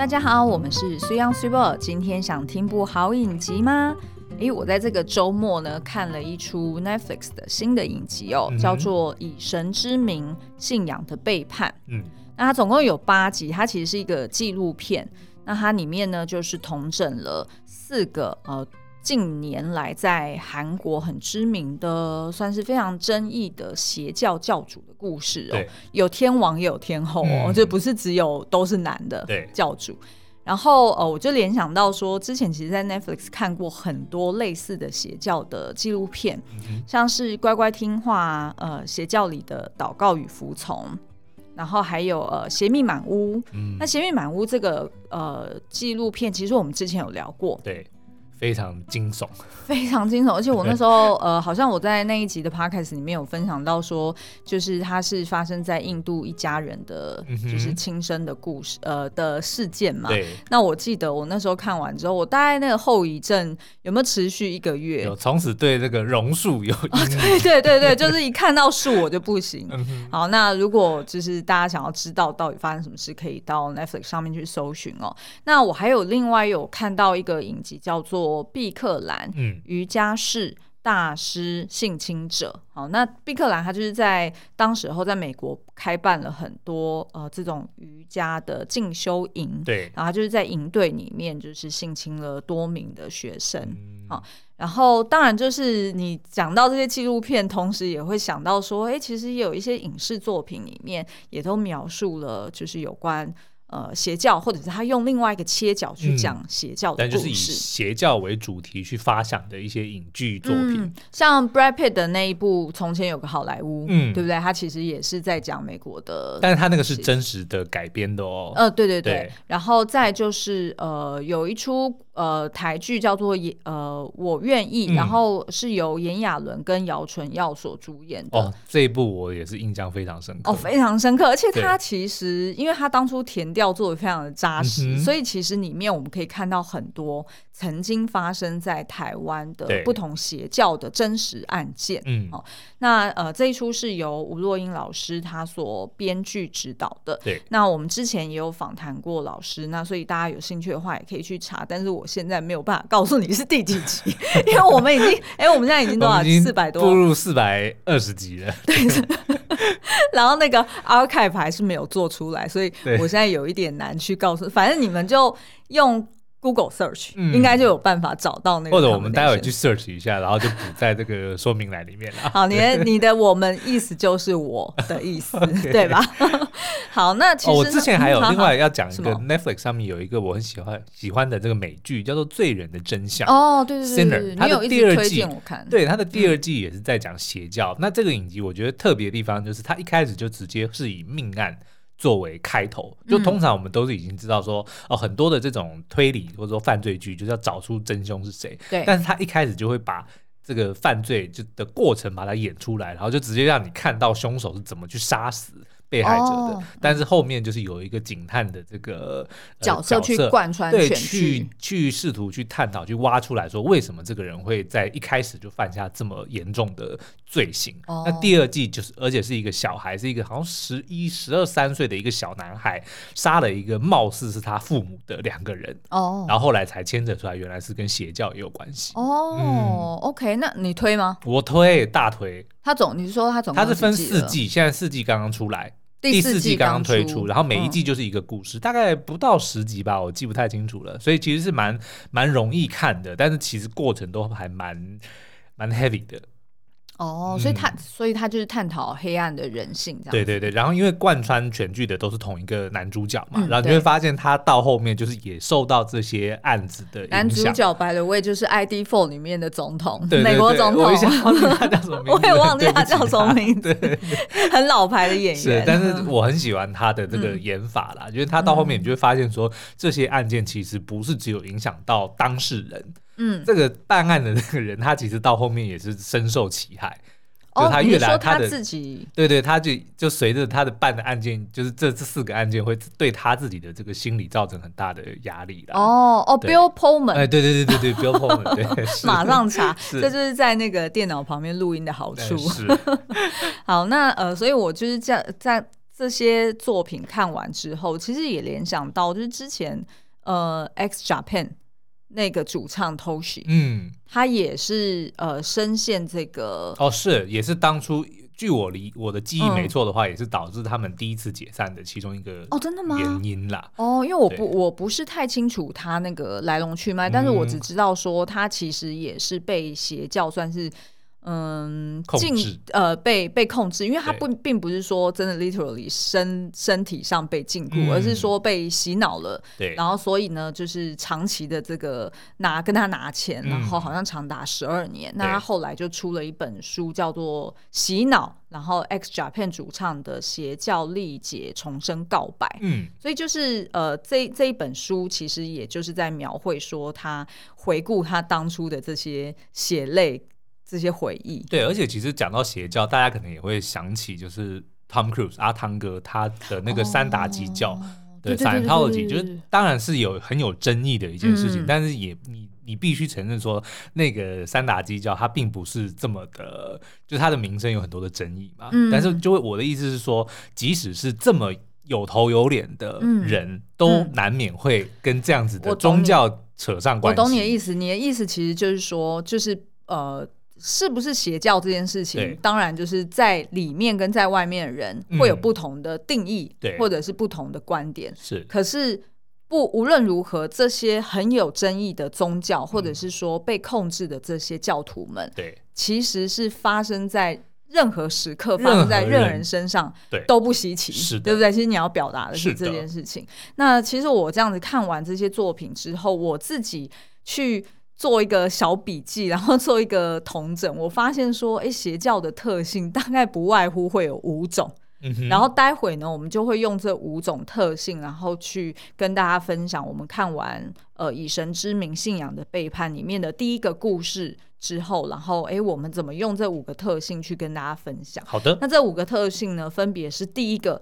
大家好，我们是虽央虽波，今天想听部好影集吗？诶，我在这个周末呢看了一出 Netflix 的新的影集哦，嗯、叫做《以神之名：信仰的背叛》。嗯，那它总共有八集，它其实是一个纪录片。那它里面呢，就是同整了四个呃。近年来，在韩国很知名的，算是非常争议的邪教教主的故事哦，有天王也有天后哦，就不是只有都是男的教主。然后呃，我就联想到说，之前其实，在 Netflix 看过很多类似的邪教的纪录片，像是乖乖听话，呃，邪教里的祷告与服从，然后还有呃，邪密满屋。那邪密满屋这个呃纪录片，其实我们之前有聊过，对。非常惊悚，非常惊悚，而且我那时候 呃，好像我在那一集的 podcast 里面有分享到说，就是它是发生在印度一家人的，就是亲身的故事，呃的事件嘛。对。那我记得我那时候看完之后，我大概那个后遗症有没有持续一个月？有，从此对这个榕树有、哦。对对对对，就是一看到树我就不行。好，那如果就是大家想要知道到底发生什么事，可以到 Netflix 上面去搜寻哦。那我还有另外有看到一个影集叫做。毕克兰，嗯瑜伽士大师性侵者。好，那毕克兰他就是在当时候在美国开办了很多呃这种瑜伽的进修营，对，然后他就是在营队里面就是性侵了多名的学生。好，然后当然就是你讲到这些纪录片，同时也会想到说，哎，其实也有一些影视作品里面也都描述了，就是有关。呃，邪教，或者是他用另外一个切角去讲邪教的故事，嗯，但就是以邪教为主题去发想的一些影剧作品，嗯，像 Brad Pitt 的那一部《从前有个好莱坞》，嗯，对不对？他其实也是在讲美国的，但是他那个是真实的改编的哦。呃，对对对，对然后再就是呃，有一出。呃，台剧叫做《呃我愿意》，嗯，然后是由炎亚纶跟姚淳耀所主演的。哦，这一部我也是印象非常深刻。哦，非常深刻，而且他其实，因为他当初填调做的非常的扎实，嗯，所以其实里面我们可以看到很多曾经发生在台湾的不同邪教的真实案件。嗯，哦，那呃这一出是由吴若英老师他所编剧指导的。对，那我们之前也有访谈过老师，那所以大家有兴趣的话也可以去查，但是我。现在没有办法告诉你是第几集，因为我们已经哎、欸，我们现在已经多少？四百多，步入四百二十集了。对，然后那个 archive 还是没有做出来，所以我现在有一点难去告诉。反正你们就用。Google search、嗯、应该就有办法找到那个，或者我们待会去 search 一下，然后就补在这个说明栏里面了。好，你的你的我们意思就是我的意思，对吧？好，那其实、哦、我之前还有另外要讲一个 Netflix 上面有一个我很喜欢喜欢的这个美剧，叫做《罪人的真相》。哦，对对对，对，Sinner，它的第二季我看，对它的第二季也是在讲邪教、嗯。那这个影集我觉得特别的地方就是它一开始就直接是以命案。作为开头，就通常我们都是已经知道说，哦，很多的这种推理或者说犯罪剧，就是要找出真凶是谁。对，但是他一开始就会把这个犯罪就的过程把它演出来，然后就直接让你看到凶手是怎么去杀死。被害者的、哦，但是后面就是有一个警探的这个、呃、角色去贯穿，对，去去试图去探讨，去挖出来说为什么这个人会在一开始就犯下这么严重的罪行。哦、那第二季就是，而且是一个小孩，是一个好像十一、十二三岁的一个小男孩，杀了一个貌似是他父母的两个人。哦，然后后来才牵扯出来，原来是跟邪教也有关系。哦、嗯、，OK，那你推吗？我推，大推。他总你是说他总他是分四季，现在四季刚刚出来。第四季刚刚推出，然后每一季就是一个故事，嗯，大概不到十集吧，我记不太清楚了，所以其实是蛮蛮容易看的，但是其实过程都还蛮蛮 heavy 的。哦，所以他、嗯，所以他就是探讨黑暗的人性，这样。对对对，然后因为贯穿全剧的都是同一个男主角嘛，嗯、然后你会发现他到后面就是也受到这些案子的影响。男主角 by the way 就是 ID Four 里面的总统，对对对，美国总统。我一下忘记他叫什么名字，我也忘记他叫什么名 很老牌的演员。是，但是我很喜欢他的这个演法啦，因、嗯、为他到后面你就会发现说，这些案件其实不是只有影响到当事人，嗯，这个办案的那个人，他其实到后面也是深受其害。就他越来他的、哦、他自己对对，他就就随着他的办的案件，就是这这四个案件会对他自己的这个心理造成很大的压力了。哦哦，Bill Pullman，哎，对对对对对，Bill Pullman，对，马上查，这就是在那个电脑旁边录音的好处。是 好，那呃，所以我就是这样在。这些作品看完之后，其实也联想到，就是之前呃，X Japan 那个主唱 Toshi，嗯，他也是呃深陷这个哦，是也是当初。据我理我的记忆没错的话，嗯、也是导致他们第一次解散的其中一个哦，真的吗？原因啦。哦，因为我不我不是太清楚他那个来龙去脉，嗯、但是我只知道说他其实也是被邪教算是。嗯，禁呃被被控制，因为他不并不是说真的 literally 身身体上被禁锢，嗯、而是说被洗脑了。对，然后所以呢，就是长期的这个拿跟他拿钱，然后好像长达十二年。嗯、那他后来就出了一本书，叫做《洗脑》，然后 X Japan 主唱的邪教历劫重生告白。嗯，所以就是呃这这一本书其实也就是在描绘说他回顾他当初的这些血泪。这些回忆，对，而且其实讲到邪教，大家可能也会想起，就是 Tom Cruise 阿汤哥他的那个三打基教的 Scientology，就是当然是有很有争议的一件事情，嗯、但是也你你必须承认说，那个三打基教它并不是这么的，就是它的名声有很多的争议嘛。嗯、但是就我的意思是说，即使是这么有头有脸的人，嗯、都难免会跟这样子的宗教扯上关系。我懂你的意思，你的意思其实就是说，就是呃。是不是邪教这件事情，当然就是在里面跟在外面的人会有不同的定义，或者是不同的观点。是，可是不无论如何，这些很有争议的宗教，或者是说被控制的这些教徒们，对，其实是发生在任何时刻，发生在任何人身上，对，都不稀奇，是，对不对？其实你要表达的是这件事情。那其实我这样子看完这些作品之后，我自己去。做一个小笔记，然后做一个统整，我发现说，哎，邪教的特性大概不外乎会有五种。嗯、然后待会呢，我们就会用这五种特性，然后去跟大家分享我们看完呃《以神之名：信仰的背叛》里面的第一个故事之后，然后哎，我们怎么用这五个特性去跟大家分享？好的，那这五个特性呢，分别是第一个，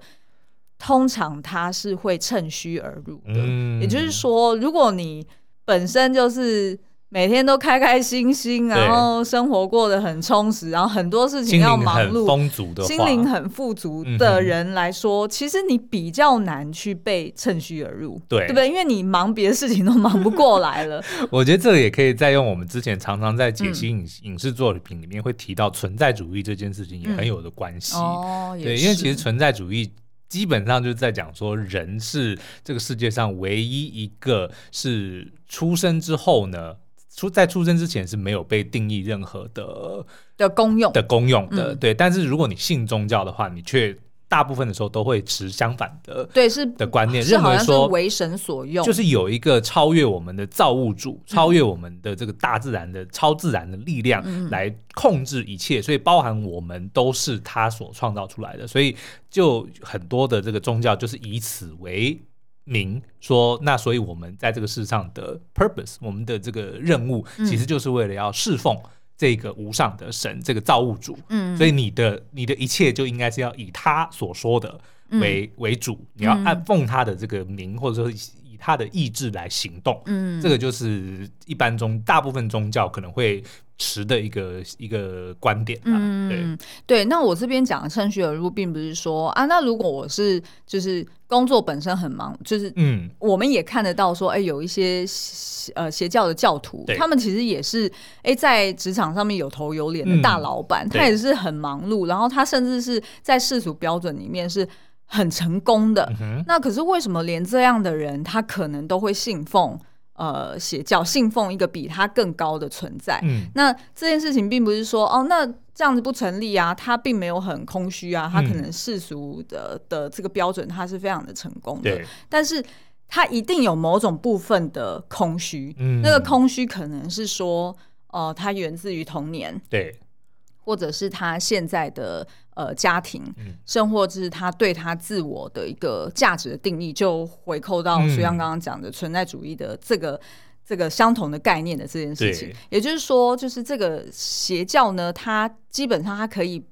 通常它是会趁虚而入的，嗯、也就是说，如果你本身就是。每天都开开心心，然后生活过得很充实，然后很多事情要忙碌，丰足的心灵很富足的人来说，嗯、其实你比较难去被趁虚而入，对，对不对？因为你忙别的事情都忙不过来了。我觉得这个也可以再用我们之前常常在解析影影视作品里面会提到存在主义这件事情也很有的关系。嗯、哦，对，因为其实存在主义基本上就是在讲说，人是这个世界上唯一一个是出生之后呢。出在出生之前是没有被定义任何的的功用的功用的，对。但是如果你信宗教的话，你却大部分的时候都会持相反的，对，是的观念，认为说为神所用，就是有一个超越我们的造物主，超越我们的这个大自然的超自然的力量来控制一切，所以包含我们都是他所创造出来的，所以就很多的这个宗教就是以此为。明说，那所以我们在这个世上的 purpose，我们的这个任务，其实就是为了要侍奉这个无上的神，这个造物主。嗯，所以你的你的一切就应该是要以他所说的为、嗯、为主，你要按奉他的这个名，或者说以他的意志来行动。嗯，这个就是一般中大部分宗教可能会持的一个一个观点。嗯，对对。那我这边讲的趁虚而入，并不是说啊，那如果我是就是。工作本身很忙，就是嗯，我们也看得到说，哎、欸，有一些呃邪教的教徒，他们其实也是哎、欸，在职场上面有头有脸的大老板，嗯、他也是很忙碌，然后他甚至是在世俗标准里面是很成功的。嗯、那可是为什么连这样的人，他可能都会信奉？呃，邪教信奉一个比他更高的存在，嗯，那这件事情并不是说哦，那这样子不成立啊，他并没有很空虚啊，他可能世俗的的这个标准，他是非常的成功但是他一定有某种部分的空虚，嗯，那个空虚可能是说，哦、呃，他源自于童年，对。或者是他现在的呃家庭，甚或是他对他自我的一个价值的定义，就回扣到徐阳刚刚讲的存在主义的这个这个相同的概念的这件事情。也就是说，就是这个邪教呢，它基本上它可以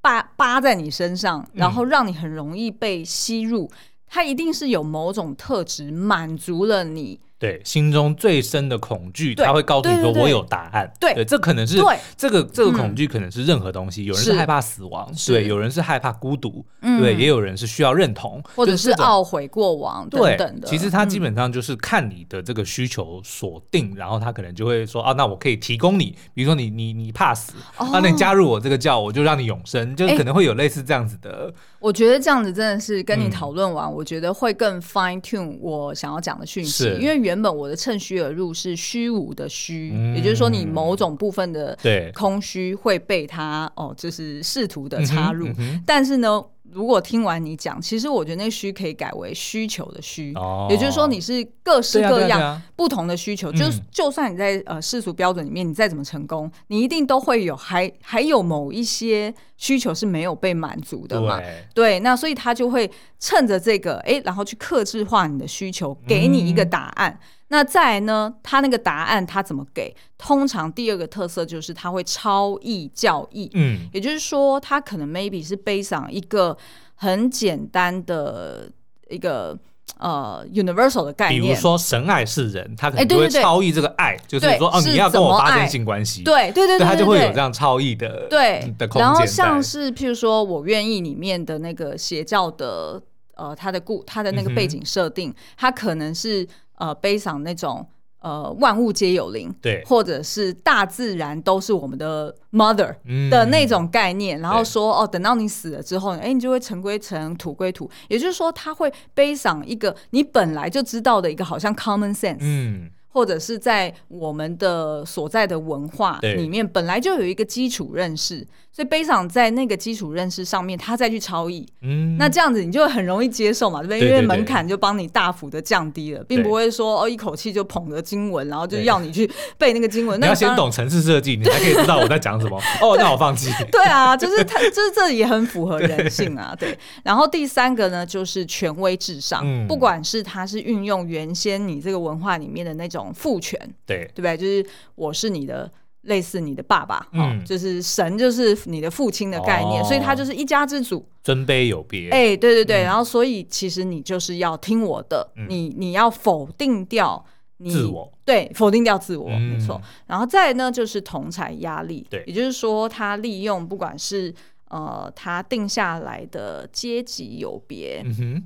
扒扒在你身上，然后让你很容易被吸入。它一定是有某种特质满足了你对，心中最深的恐惧，对他会告诉你说：“对对对我有答案。”对对，这可能是对这个这个恐惧可能是任何东西。有人是害怕死亡，对，有人是害怕孤独，对，也有人是需要认同，或者是懊悔过往等等的。其实他基本上就是看你的这个需求锁定，然后他可能就会说：“啊，那我可以提供你，比如说你你你怕死，啊，那你加入我这个教，我就让你永生。”就可能会有类似这样子的。我觉得这样子真的是跟你讨论完，我觉得会更 fine tune 我想要讲的讯息，因为原本我的趁虚而入是虚无的虚，也就是说你某种部分的空虚会被他哦，就是试图的插入，但是呢。如果听完你讲，其实我觉得那需可以改为需求的需，哦、也就是说你是各式各样不同的需求，就就算你在呃世俗标准里面，你再怎么成功，你一定都会有还还有某一些需求是没有被满足的嘛？对，对，那所以他就会趁着这个，哎，然后去克制化你的需求，给你一个答案。嗯那再来呢？他那个答案他怎么给？通常第二个特色就是他会超译教义，嗯，也就是说，他可能 maybe 是背上一个很简单的一个呃 universal 的概念，比如说神爱世人，他可能就会超译这个爱，就是说哦，你要跟我发生性关系，对对对对，他就会有这样超译的对的空间。然后像是譬如说我愿意里面的那个邪教的呃，他的故他的那个背景设定，他可能是。呃，悲伤那种呃，万物皆有灵，对，或者是大自然都是我们的 mother 的那种概念，嗯、然后说哦，等到你死了之后，哎，你就会尘归尘，土归土，也就是说，他会悲伤一个你本来就知道的一个好像 common sense，嗯。或者是在我们的所在的文化里面，本来就有一个基础认识，所以悲伤在那个基础认识上面，他再去超译，嗯，那这样子你就很容易接受嘛，对不对？因为门槛就帮你大幅的降低了，并不会说哦一口气就捧着经文，然后就要你去背那个经文。你要先懂城市设计，你才可以知道我在讲什么。哦，那我放弃。对啊，就是他，就是这也很符合人性啊。对。然后第三个呢，就是权威至上，不管是他是运用原先你这个文化里面的那种。父权，对对不对？就是我是你的，类似你的爸爸，嗯，就是神就是你的父亲的概念，所以他就是一家之主，尊卑有别。哎，对对对，然后所以其实你就是要听我的，你你要否定掉你自我，对，否定掉自我，没错。然后再呢，就是同财压力，对，也就是说他利用不管是呃他定下来的阶级有别，嗯哼。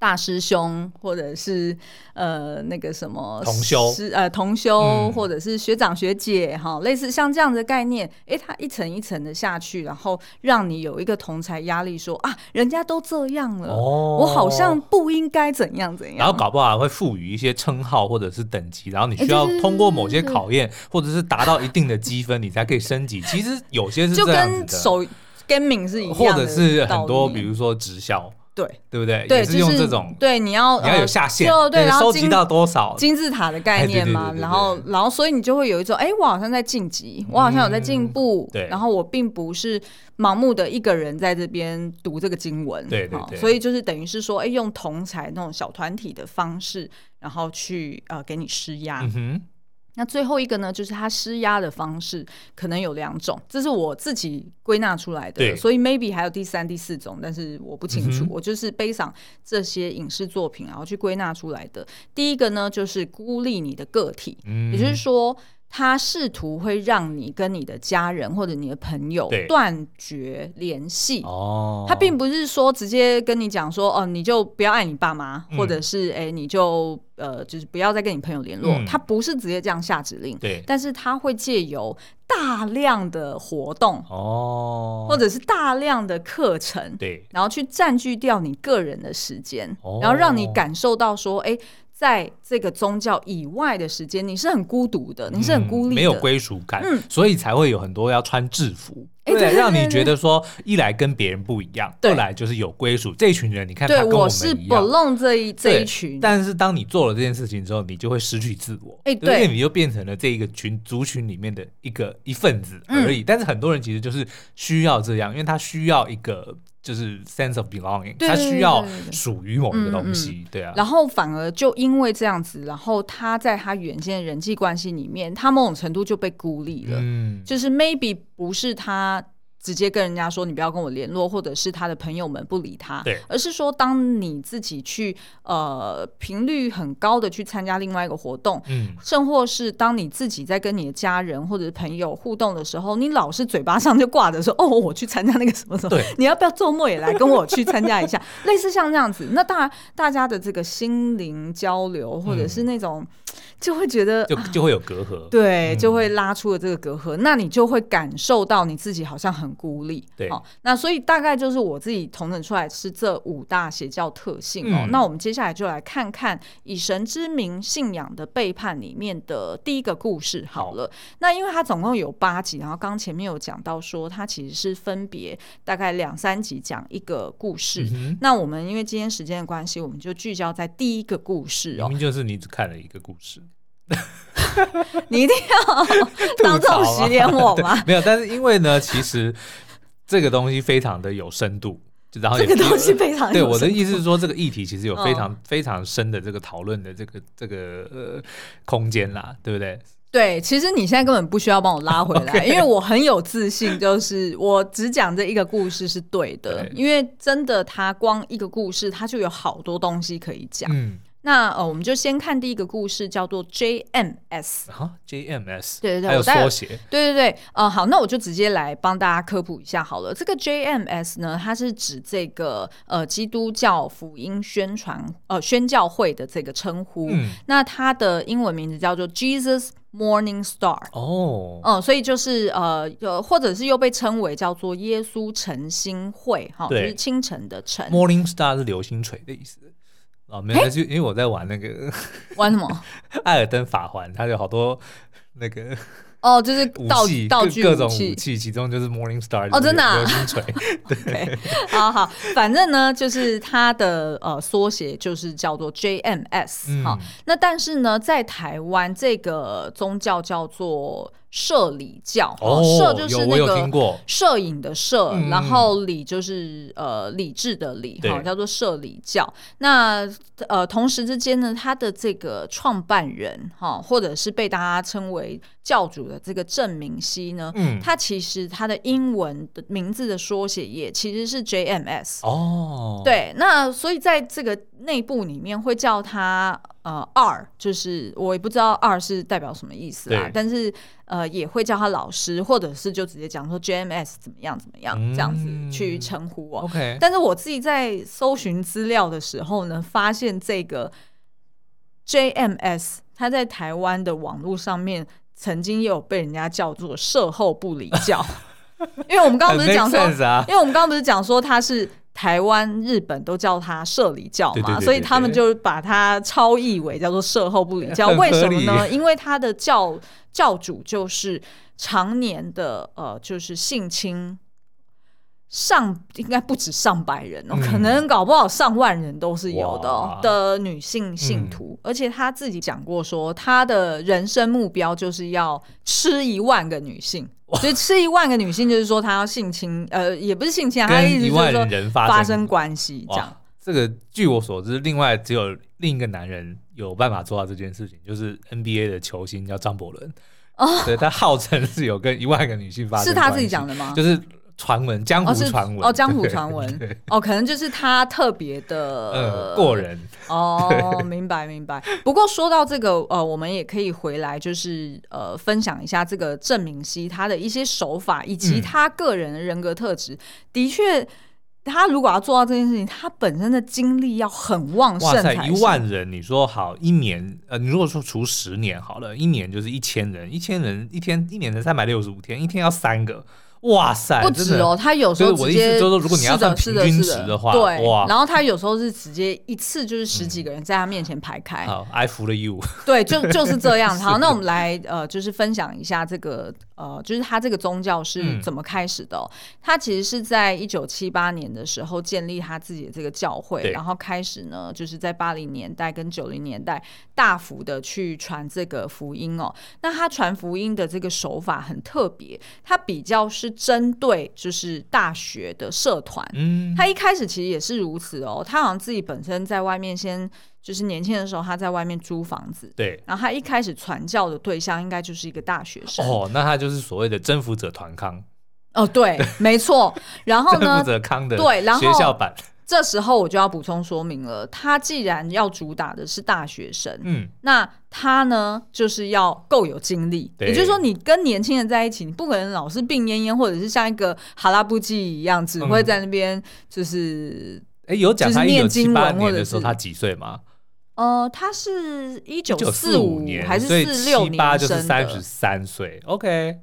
大师兄，或者是呃那个什么同修，师呃同修，嗯、或者是学长学姐哈，类似像这样的概念，哎、欸，他一层一层的下去，然后让你有一个同才压力说，说啊，人家都这样了，哦、我好像不应该怎样怎样，然后搞不好还会赋予一些称号或者是等级，然后你需要通过某些考验，或者是达到一定的积分，你才可以升级。其实有些是这样子的，就跟手 gaming 是一样的，或者是很多比如说直销。对，对不对？对，是用这种。对，你要你要有下限，对，然后收集到多少金字塔的概念嘛？然后，然后，所以你就会有一种，哎，我好像在晋级，我好像有在进步。对，然后我并不是盲目的一个人在这边读这个经文。对对。所以就是等于是说，哎，用同才那种小团体的方式，然后去呃给你施压。那最后一个呢，就是他施压的方式可能有两种，这是我自己归纳出来的，所以 maybe 还有第三、第四种，但是我不清楚。嗯、我就是背上这些影视作品，然后去归纳出来的。第一个呢，就是孤立你的个体，嗯、也就是说。他试图会让你跟你的家人或者你的朋友断绝联系。哦，他并不是说直接跟你讲说，哦，你就不要爱你爸妈，嗯、或者是哎，你就呃，就是不要再跟你朋友联络。嗯、他不是直接这样下指令。对，但是他会借由大量的活动，哦，或者是大量的课程，对，然后去占据掉你个人的时间，哦、然后让你感受到说，哎。在这个宗教以外的时间，你是很孤独的，你是很孤立的，没有归属感，嗯，所以才会有很多要穿制服，对，让你觉得说，一来跟别人不一样，二来就是有归属。这一群人，你看他跟我是 belong 这一这一群。但是当你做了这件事情之后，你就会失去自我，哎，对，因为你就变成了这一个群族群里面的一个一份子而已。但是很多人其实就是需要这样，因为他需要一个。就是 sense of belonging，他需要属于某一个东西，对啊。然后反而就因为这样子，然后他在他原先的人际关系里面，他某种程度就被孤立了。嗯，就是 maybe 不是他直接跟人家说你不要跟我联络，或者是他的朋友们不理他，对，而是说当你自己去呃频率很高的去参加另外一个活动，嗯，甚或是当你自己在跟你的家人或者是朋友互动的时候，你老是嘴巴上就挂着说哦，我去参加那个什么什么，对，你要不要周末也来跟我去参加一下？类似像这样子，那当然大家的这个心灵交流或者是那种。嗯就会觉得就就会有隔阂，对，就会拉出了这个隔阂，嗯，那你就会感受到你自己好像很孤立，对，哦，那所以大概就是我自己统整出来是这五大邪教特性哦，嗯。那我们接下来就来看看以神之名信仰的背叛里面的第一个故事好了。好，那因为它总共有八集，然后刚前面有讲到说它其实是分别大概两三集讲一个故事。嗯，那我们因为今天时间的关系，我们就聚焦在第一个故事哦。明明就是你只看了一个故事。你一定要当众洗脸我吗？没有，但是因为呢，其实这个东西非常的有深度，然后这个东西非常。对我的意思是说，这个议题其实有非常、嗯、非常深的这个讨论的这个这个呃空间啦，对不对？对，其实你现在根本不需要帮我拉回来 因为我很有自信，就是我只讲这一个故事是对的，对，因为真的，它光一个故事，它就有好多东西可以讲。嗯。那呃，我们就先看第一个故事，叫做 JMS 啊，JMS，对对对，还有缩写，对对对，呃，好，那我就直接来帮大家科普一下好了。这个 JMS 呢，它是指这个呃基督教福音宣传呃宣教会的这个称呼。嗯，那它的英文名字叫做 Jesus Morning Star。哦，嗯、呃，所以就是呃呃，或者是又被称为叫做耶稣晨星会，哈，就是清晨的晨。Morning Star 是流星锤的意思。哦，没有，就因为我在玩那个 玩什么？艾尔登法环，它有好多那个哦，就是道具道具各种武器，其中就是 Morning Star 哦，真的啊，流星锤。对，好好，反正呢，就是它的呃缩写就是叫做 JMS 好，那但是呢，在台湾这个宗教叫做。摄理教，哦，摄就是那个摄影的摄，嗯，然后理就是呃理智的理，哈，叫做摄理教。那呃，同时之间呢，他的这个创办人哈，或者是被大家称为教主的这个郑明熙呢，嗯，他其实他的英文的名字的缩写也其实是 JMS 哦，对，那所以在这个内部里面会叫他。呃，二就是我也不知道二是代表什么意思啦，但是呃也会叫他老师，或者是就直接讲说 JMS 怎么样怎么样、嗯、这样子去称呼我。OK，但是我自己在搜寻资料的时候呢，发现这个 JMS 他在台湾的网络上面曾经也有被人家叫做售后不理教，因为我们刚刚不是讲说，啊、因为我们刚刚不是讲说他是。台湾、日本都叫他社里教嘛，对对对对对，所以他们就把它超译为叫做社后不理教。为什么呢？因为他的教教主就是常年的呃，就是性侵上应该不止上百人哦，嗯，可能搞不好上万人都是有的，哦，的女性信徒，嗯。而且他自己讲过说，他的人生目标就是要吃一万个女性。所以吃一万个女性，就是说他要性侵，呃，也不是性侵啊，他的意思就是说发生关系这样。这个据我所知，另外只有另一个男人有办法做到这件事情，就是 NBA 的球星叫张伯伦。哦，对，他号称是有跟一万个女性发生，是他自己讲的吗？就是。传闻，江湖传闻哦，江湖传闻哦，可能就是他特别的、呃、过人哦，明白明白。不过说到这个，呃，我们也可以回来，就是呃，分享一下这个郑明熙他的一些手法，以及他个人的人格特质、嗯。的确，他如果要做到这件事情，他本身的精力要很旺盛。哇塞，一万人，你说好一年，呃，你如果说除十年好了，一年就是一千人，一千人一天，一年才三百六十五天，一天要三个。哇塞，不止哦，他有时候直接就是，如果你要算平均值的话，对，然后他有时候是直接一次就是十几个人在他面前排开。嗯、好，I fool you。对，就 就是这样。好，那我们来呃，就是分享一下这个呃，就是他这个宗教是怎么开始的、哦。他、嗯、其实是在一九七八年的时候建立他自己的这个教会，然后开始呢，就是在八零年代跟九零年代大幅的去传这个福音哦。那他传福音的这个手法很特别，他比较是。针对就是大学的社团，嗯，他一开始其实也是如此哦。他好像自己本身在外面先，就是年轻的时候他在外面租房子，对。然后他一开始传教的对象应该就是一个大学生哦。那他就是所谓的征服者团康。哦，对，没错。然后呢，征服者康的对，然后学校版。这时候我就要补充说明了，他既然要主打的是大学生，嗯，那他呢就是要够有精力，也就是说，你跟年轻人在一起，你不可能老是病恹恹，或者是像一个哈拉布基一样，只会在那边就是，哎、嗯，有讲他一九七八年的时候他几岁吗？呃，他是一九四五年还是四六年生的？八就是三十三岁，OK。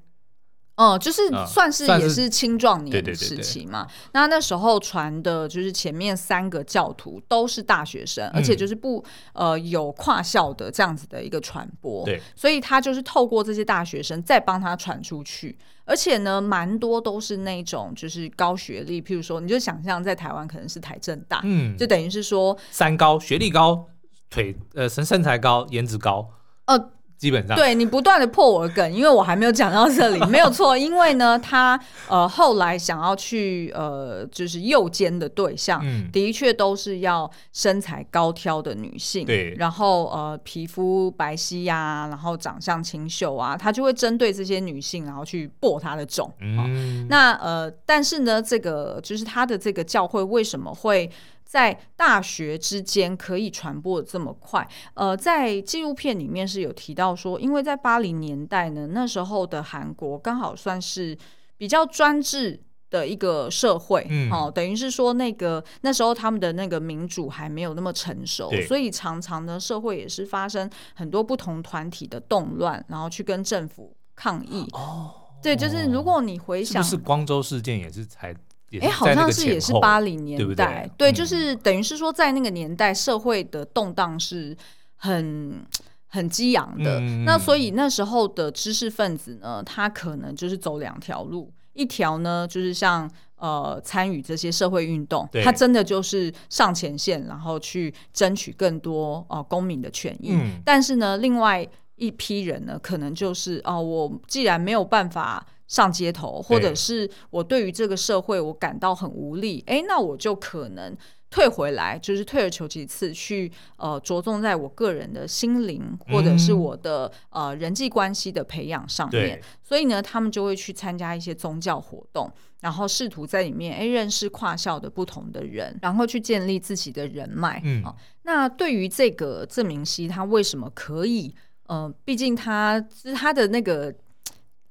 嗯，就是算是也是青壮年时期嘛。那那时候传的就是前面三个教徒都是大学生，而且就是不呃有跨校的这样子的一个传播。对，所以他就是透过这些大学生再帮他传出去，而且呢，蛮多都是那种就是高学历，譬如说，你就想象在台湾可能是台政大，嗯，就等于是说三高，学历高，腿呃身身材高，颜值高，呃。基本上，对你不断的破我的梗，因为我还没有讲到这里，没有错。因为呢，他呃后来想要去呃就是诱奸的对象，嗯、的确都是要身材高挑的女性，对，然后呃皮肤白皙呀、啊，然后长相清秀啊，他就会针对这些女性，然后去播她的种。嗯，哦、那呃，但是呢，这个就是他的这个教会为什么会？在大学之间可以传播的这么快，呃，在纪录片里面是有提到说，因为在八零年代呢，那时候的韩国刚好算是比较专制的一个社会，嗯，哦，等于是说那个那时候他们的那个民主还没有那么成熟，所以常常呢，社会也是发生很多不同团体的动乱，然后去跟政府抗议。哦，对，就是如果你回想，是光州事件也是才。哎，好像是也是八零年代，对，对，对，就是等于是说，在那个年代，社会的动荡是很很激昂的。嗯、那所以那时候的知识分子呢，他可能就是走两条路，一条呢就是像呃参与这些社会运动，他真的就是上前线，然后去争取更多呃公民的权益。嗯、但是呢，另外一批人呢，可能就是哦、呃，我既然没有办法。上街头，或者是我对于这个社会我感到很无力，哎、欸，那我就可能退回来，就是退而求其次去呃着重在我个人的心灵或者是我的、嗯、呃人际关系的培养上面。所以呢，他们就会去参加一些宗教活动，然后试图在里面哎、欸、认识跨校的不同的人，然后去建立自己的人脉。嗯、啊，那对于这个郑明熙，他为什么可以？呃，毕竟他是他的那个。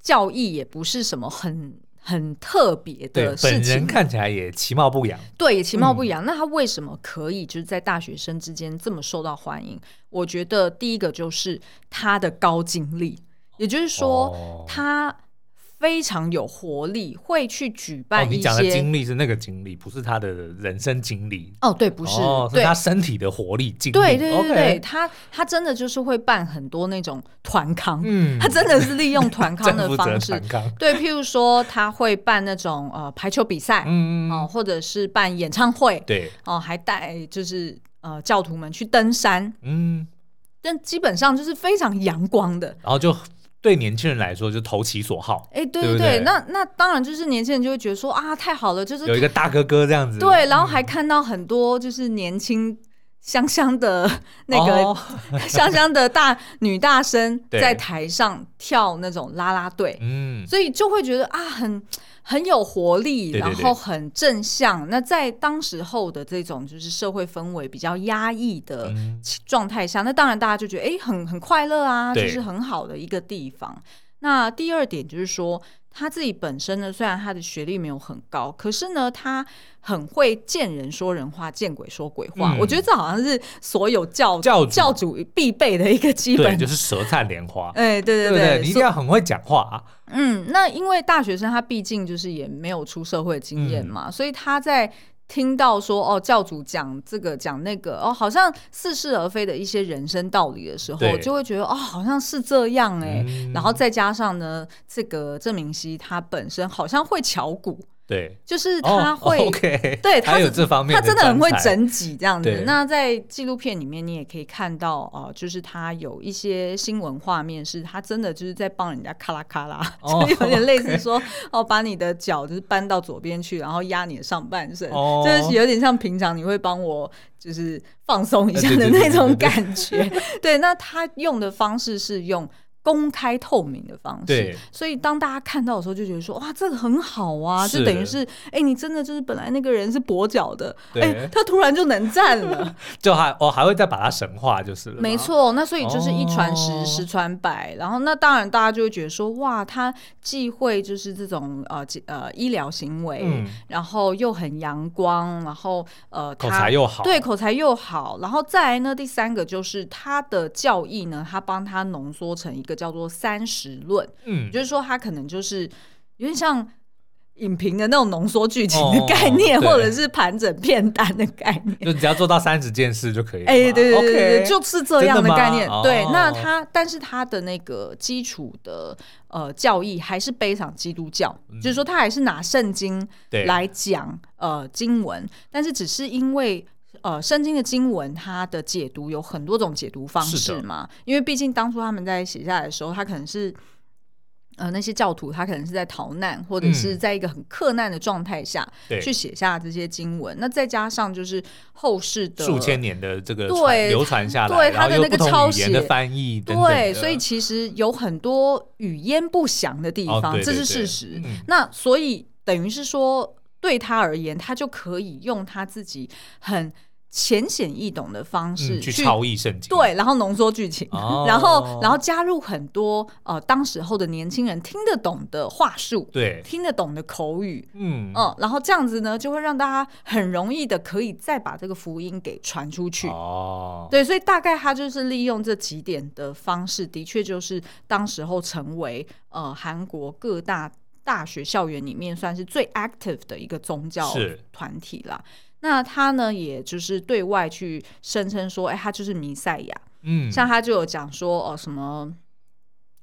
教义也不是什么很很特别的事情，本人看起来也其貌不扬。对，也其貌不扬。嗯、那他为什么可以就是在大学生之间这么受到欢迎？我觉得第一个就是他的高精力，也就是说、哦、他。非常有活力，会去举办一些。哦、你讲的经历是那个经历，不是他的人生经历。哦，对，不是，哦、是他身体的活力经历。对对对对，他他真的就是会办很多那种团康，嗯，他真的是利用团康的 方式。对，譬如说他会办那种呃排球比赛，嗯哦、呃，或者是办演唱会，对，哦、呃，还带就是呃教徒们去登山，嗯，但基本上就是非常阳光的，然后就。对年轻人来说，就投其所好。哎，对对对，那那当然就是年轻人就会觉得说啊，太好了，就是有一个大哥哥这样子。对，然后还看到很多就是年轻香香的 那个 香香的大女大生在台上跳那种啦啦队，嗯，所以就会觉得啊，很。很有活力，然后很正向。那在当时候的这种就是社会氛围比较压抑的状态下，嗯、那当然大家就觉得哎，很很快乐啊，对就是很好的一个地方。那第二点就是说。他自己本身呢，虽然他的学历没有很高，可是呢，他很会见人说人话，见鬼说鬼话。嗯、我觉得这好像是所有教教主，教主必备的一个基本，就是舌灿莲花。哎，对对对，对对，你一定要很会讲话啊。嗯，那因为大学生他毕竟就是也没有出社会经验嘛，嗯、所以他在。听到说哦，教主讲这个讲那个哦，好像似是而非的一些人生道理的时候，就会觉得哦，好像是这样哎。嗯、然后再加上呢，这个郑明熙他本身好像会敲鼓。对，就是他会，哦、okay, 对，他有这方面，他真的很会整脊这样子。那在纪录片里面，你也可以看到哦、呃，就是他有一些新闻画面，是他真的就是在帮人家咔啦咔啦，哦、就有点类似说 okay 哦，把你的脚就是搬到左边去，然后压你的上半身，哦、就是有点像平常你会帮我就是放松一下的那种感觉。对，那他用的方式是用。公开透明的方式，对，所以当大家看到的时候，就觉得说哇，这个很好啊，就等于是哎、欸，你真的就是本来那个人是跛脚的，哎、欸，他突然就能站了，就还我、哦、还会再把他神化就是了，没错，那所以就是一传十，哦、十传百，然后那当然大家就会觉得说哇，他既会就是这种呃呃医疗行为、嗯，然后又很阳光，然后呃口才又好，对，口才又好，然后再来呢，第三个就是他的教义呢，他帮他浓缩成一个。叫做三十论，嗯，就是说他可能就是有点像影评的那种浓缩剧情的概念，哦、或者是盘整片单的概念，就只要做到三十件事就可以了。哎、欸，对对对对，okay, 就是这样的概念。对，那他但是他的那个基础的呃教义还是非常基督教，嗯、就是说他还是拿圣经来讲呃经文，但是只是因为。呃，圣经的经文，它的解读有很多种解读方式嘛。因为毕竟当初他们在写下来的时候，他可能是呃那些教徒，他可能是在逃难，或者是在一个很克难的状态下去写下这些经文。那再加上就是后世的数千年的这个对流传下来，对他的那个抄写的翻译等等，对，所以其实有很多语焉不详的地方，哦、对对对，这是事实。嗯、那所以等于是说，对他而言，他就可以用他自己很。浅显易懂的方式去抄译圣经，对，然后浓缩剧情，哦、然后然后加入很多呃当时候的年轻人听得懂的话术，对，听得懂的口语，嗯。嗯，然后这样子呢，就会让大家很容易的可以再把这个福音给传出去。哦，对，所以大概他就是利用这几点的方式，的确就是当时候成为呃韩国各大大学校园里面算是最 active 的一个宗教团体啦。那他呢，也就是对外去声称说，哎，他就是弥赛亚。嗯，像他就有讲说，哦，什么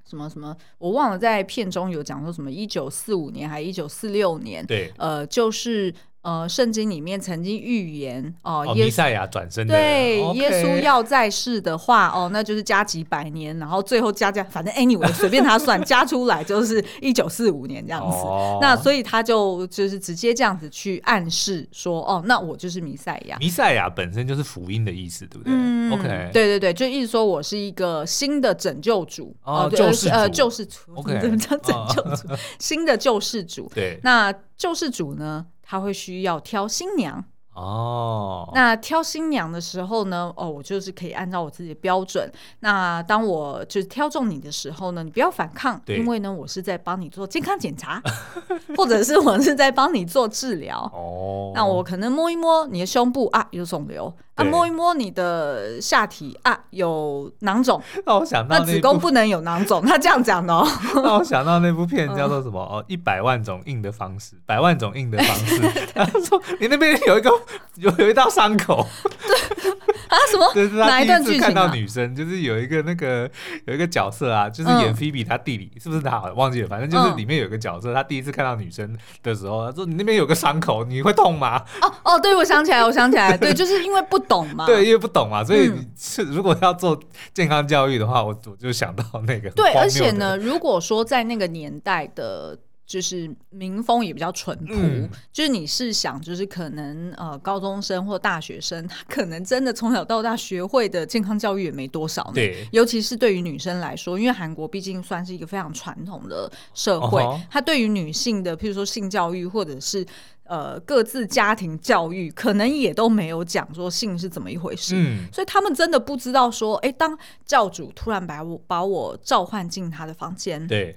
什么什么，我忘了在片中有讲说什么，一九四五年还是一九四六年？对，呃，就是。呃，圣经里面曾经预言哦，弥赛亚转身的对、okay、耶稣要在世的话哦，那就是加几百年，然后最后加加，反正 anyway 随便他算，加出来就是一九四五年这样子。哦、那所以他就就是直接这样子去暗示说，哦，那我就是弥赛亚。弥赛亚本身就是福音的意思，对不对、嗯、？OK，对对对，就意思说我是一个新的拯救主哦，救世，呃，救世主，OK，怎么叫拯救主？哦、新的救世主。对，那救世主呢？他会需要挑新娘哦，那挑新娘的时候呢，哦，我就是可以按照我自己的标准。那当我就是挑中你的时候呢，你不要反抗，因为呢，我是在帮你做健康检查，或者是我是在帮你做治疗。哦，那我可能摸一摸你的胸部啊，有肿瘤。啊，摸一摸你的下体啊，有囊肿。那我想到那，那子宫不能有囊肿，他这样讲的哦。那我想到那部片叫做什么？嗯、哦，一百万种硬的方式，百万种硬的方式。他说你那边有一个有有一道伤口。对啊，什么？就是他第一次看到女生，就是有一个那个有一个角色啊，就是演菲比他弟弟，是不是他？忘记了，反正就是里面有一个角色，他第一次看到女生的时候，他说你那边有个伤口，你会痛吗？哦哦，对，我想起来，我想起来，对，就是因为不懂嘛，对，因为不懂嘛，所以是如果要做健康教育的话，我我就想到那个。对，而且呢，如果说在那个年代的。就是民风也比较淳朴，嗯，就是你是想，就是可能呃高中生或大学生，他可能真的从小到大学会的健康教育也没多少呢。对，尤其是对于女生来说，因为韩国毕竟算是一个非常传统的社会，他，哦，对于女性的，譬如说性教育或者是呃各自家庭教育，可能也都没有讲说性是怎么一回事。嗯，所以他们真的不知道说，哎，当教主突然把我把我召唤进他的房间，对。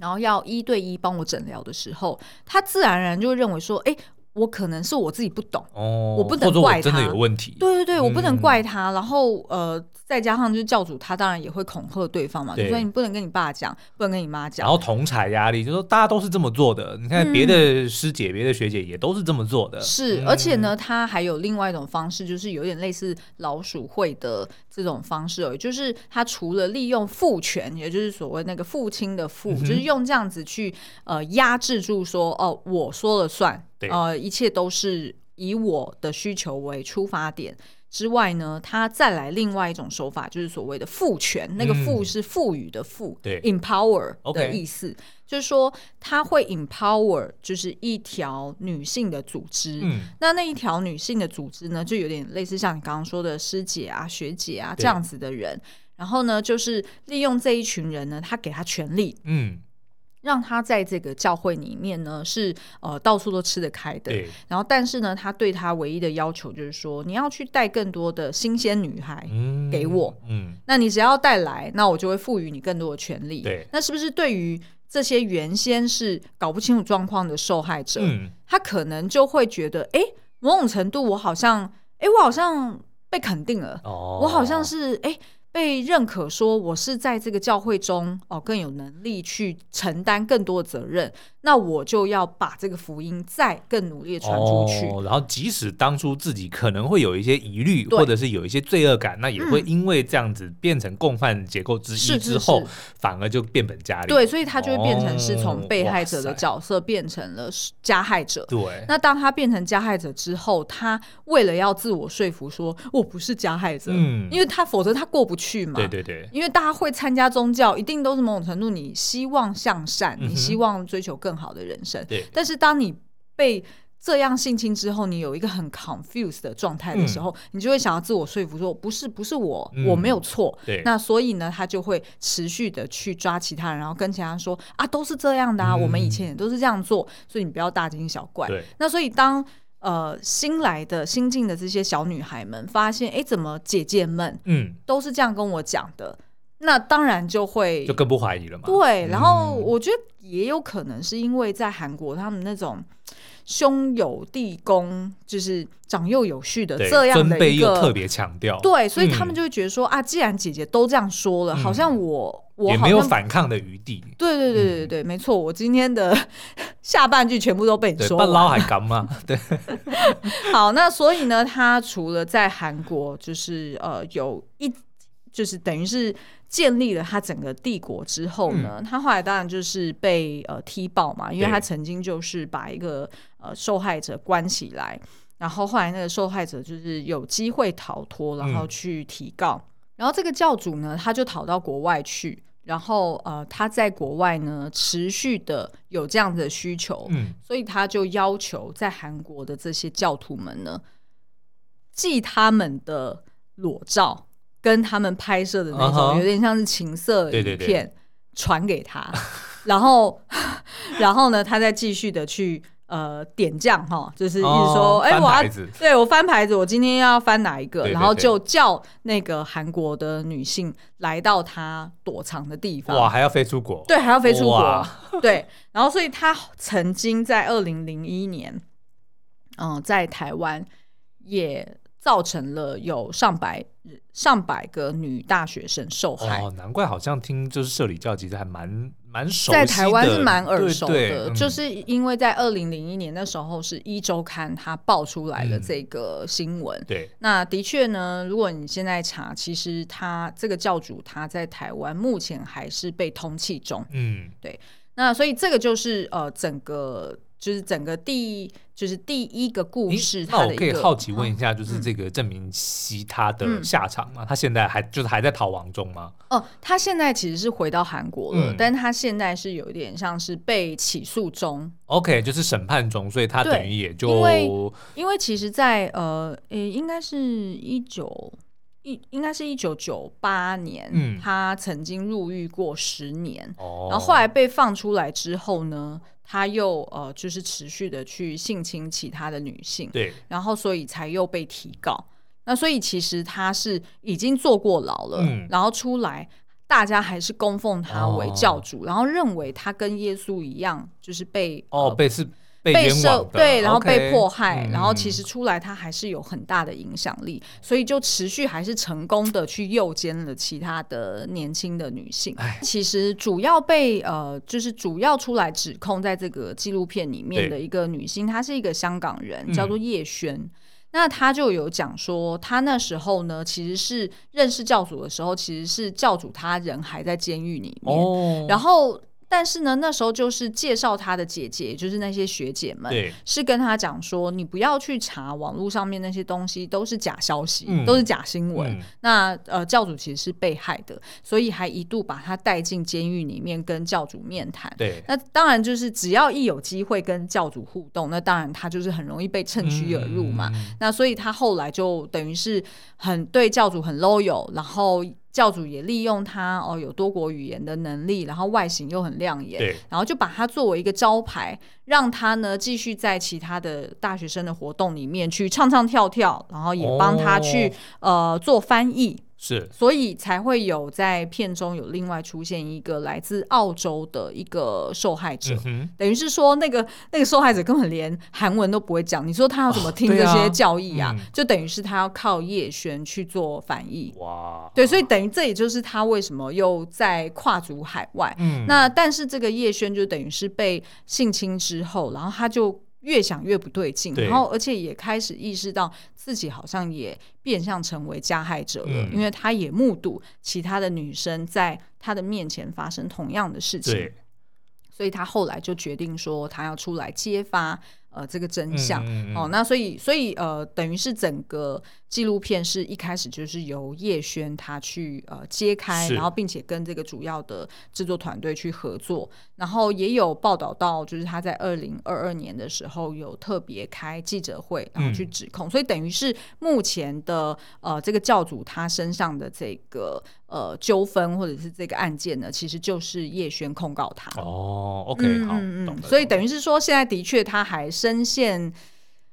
然后要一对一帮我诊疗的时候，他自然而然就会认为说，哎。我可能是我自己不懂，哦、我不能怪他，真的有问题。对对对，我不能怪他。嗯、然后呃，再加上就是教主，他当然也会恐吓对方嘛，就说你不能跟你爸讲，不能跟你妈讲。然后同侪压力，就说大家都是这么做的。你看别的师姐、嗯、别的学姐也都是这么做的。是，而且呢，他还有另外一种方式，就是有点类似老鼠会的这种方式而已，就是他除了利用父权，也就是所谓那个父亲的父，嗯、就是用这样子去呃压制住说，哦，我说了算。呃，一切都是以我的需求为出发点之外呢，他再来另外一种手法，就是所谓的父权。嗯、那个“父”是赋予的“赋”，对，empower 的意思，okay. 就是说他会 empower，就是一条女性的组织。嗯，那那一条女性的组织呢，就有点类似像你刚刚说的师姐啊、学姐啊这样子的人。然后呢，就是利用这一群人呢，他给他权利，嗯。让他在这个教会里面呢，是呃到处都吃得开的。对。然后，但是呢，他对他唯一的要求就是说，你要去带更多的新鲜女孩给我。嗯。嗯，那你只要带来，那我就会赋予你更多的权利。对。那是不是对于这些原先是搞不清楚状况的受害者，嗯，他可能就会觉得，哎，某种程度我好像，哎，我好像被肯定了。哦。我好像是，哎。被认可说我是在这个教会中哦，更有能力去承担更多的责任。那我就要把这个福音再更努力的传出去。哦，然后即使当初自己可能会有一些疑虑，或者是有一些罪恶感，那也会因为这样子变成共犯结构之一之后，反而就变本加厉。对，所以他就会变成是从被害者的角色变成了加害者。对，那当他变成加害者之后，他为了要自我说服说我不是加害者，嗯，因为他否则他过不去嘛。对对对，因为大家会参加宗教，一定都是某种程度你希望向善，你希望追求更。好的人生，对。但是当你被这样性侵之后，你有一个很 confused 的状态的时候，嗯、你就会想要自我说服说，不是，不是我，嗯、我没有错。对。那所以呢，他就会持续的去抓其他人，然后跟其他人说啊，都是这样的啊，嗯、我们以前也都是这样做，所以你不要大惊小怪。对。那所以当呃新来的新进的这些小女孩们发现，哎，怎么姐姐们嗯都是这样跟我讲的？那当然就会就更不怀疑了嘛。对，然后我觉得也有可能是因为在韩国，他们那种兄友弟恭，就是长幼有序的这样的一个特别强调，对，所以他们就会觉得说、嗯、啊，既然姐姐都这样说了，好像我我也没有反抗的余地。对对对对对，嗯、没错，我今天的 下半句全部都被你说了，半捞还敢吗？对。好，那所以呢，他除了在韩国，就是呃，有一就是等于是。建立了他整个帝国之后呢，嗯、他后来当然就是被呃踢爆嘛，因为他曾经就是把一个呃受害者关起来，然后后来那个受害者就是有机会逃脱，然后去提告，嗯、然后这个教主呢，他就逃到国外去，然后呃他在国外呢持续的有这样子的需求，嗯、所以他就要求在韩国的这些教徒们呢寄他们的裸照。跟他们拍摄的那种，uh. 有点像是情色影片，传给他，然后，然后呢，他再继续的去呃点将哈，就是一直说，哎、oh, 欸，我要对我翻牌子，我今天要翻哪一个，然后就叫那个韩国的女性来到她躲藏的地方，哇，还要飞出国，对，还要飞出国，哇。对，然后所以她曾经在二零零一年，嗯、呃，在台湾也。造成了有上百上百个女大学生受害。哦，难怪好像听就是社里教其实还蛮蛮熟悉的，在台湾是蛮耳熟的，对对，就是因为在二零零一年那时候是一周刊它爆出来的这个新闻，嗯、对，那的确呢，如果你现在查，其实他这个教主他在台湾目前还是被通缉中，嗯，对，那所以这个就是呃整个。就是整个第就是第一个故事，那我可以好奇问一下，就是这个郑明熙他的下场吗？嗯、他现在还就是还在逃亡中吗？哦，他现在其实是回到韩国了，嗯、但他现在是有一点像是被起诉中。OK，就是审判中，所以他等于也就因为因为其实在，在呃，诶，应该是一九一，应该是一九九八年，嗯、他曾经入狱过十年，哦、然后后来被放出来之后呢？他又呃，就是持续的去性侵其他的女性，对，然后所以才又被提告。那所以其实他是已经坐过牢了，嗯、然后出来，大家还是供奉他为教主，哦、然后认为他跟耶稣一样，就是被哦、呃、被是。被受对，然后被迫害，然后其实出来他还是有很大的影响力，所以就持续还是成功的去诱奸了其他的年轻的女性。其实主要被呃，就是主要出来指控在这个纪录片里面的一个女性，她是一个香港人，叫做叶璇。那她就有讲说，她那时候呢，其实是认识教主的时候，其实是教主他人还在监狱里面，然后。但是呢，那时候就是介绍他的姐姐，就是那些学姐们，是跟他讲说，你不要去查网络上面那些东西，都是假消息，嗯、都是假新闻。嗯、那呃，教主其实是被害的，所以还一度把他带进监狱里面跟教主面谈。对，那当然就是只要一有机会跟教主互动，那当然他就是很容易被趁虚而入嘛。嗯、那所以他后来就等于是很对教主很 loyal，然后。教主也利用他哦有多国语言的能力，然后外形又很亮眼，对，然后就把他作为一个招牌，让他呢继续在其他的大学生的活动里面去唱唱跳跳，然后也帮他去、哦、呃做翻译。是，所以才会有在片中有另外出现一个来自澳洲的一个受害者，嗯、等于是说那个那个受害者根本连韩文都不会讲，你说他要怎么听这些教义啊？哦啊嗯、就等于是他要靠叶轩去做翻译。哇，对，所以等于这也就是他为什么又在跨足海外。嗯，那但是这个叶轩就等于是被性侵之后，然后他就。越想越不对劲，然后而且也开始意识到自己好像也变相成为加害者了，嗯、因为他也目睹其他的女生在他的面前发生同样的事情，所以他后来就决定说他要出来揭发呃这个真相。嗯嗯嗯哦，那所以所以呃等于是整个。纪录片是一开始就是由叶轩他去呃揭开，然后并且跟这个主要的制作团队去合作，然后也有报道到，就是他在二零二二年的时候有特别开记者会，然后去指控，嗯、所以等于是目前的呃这个教主他身上的这个呃纠纷或者是这个案件呢，其实就是叶轩控告他。哦，OK，好，嗯嗯，所以等于是说现在的确他还深陷。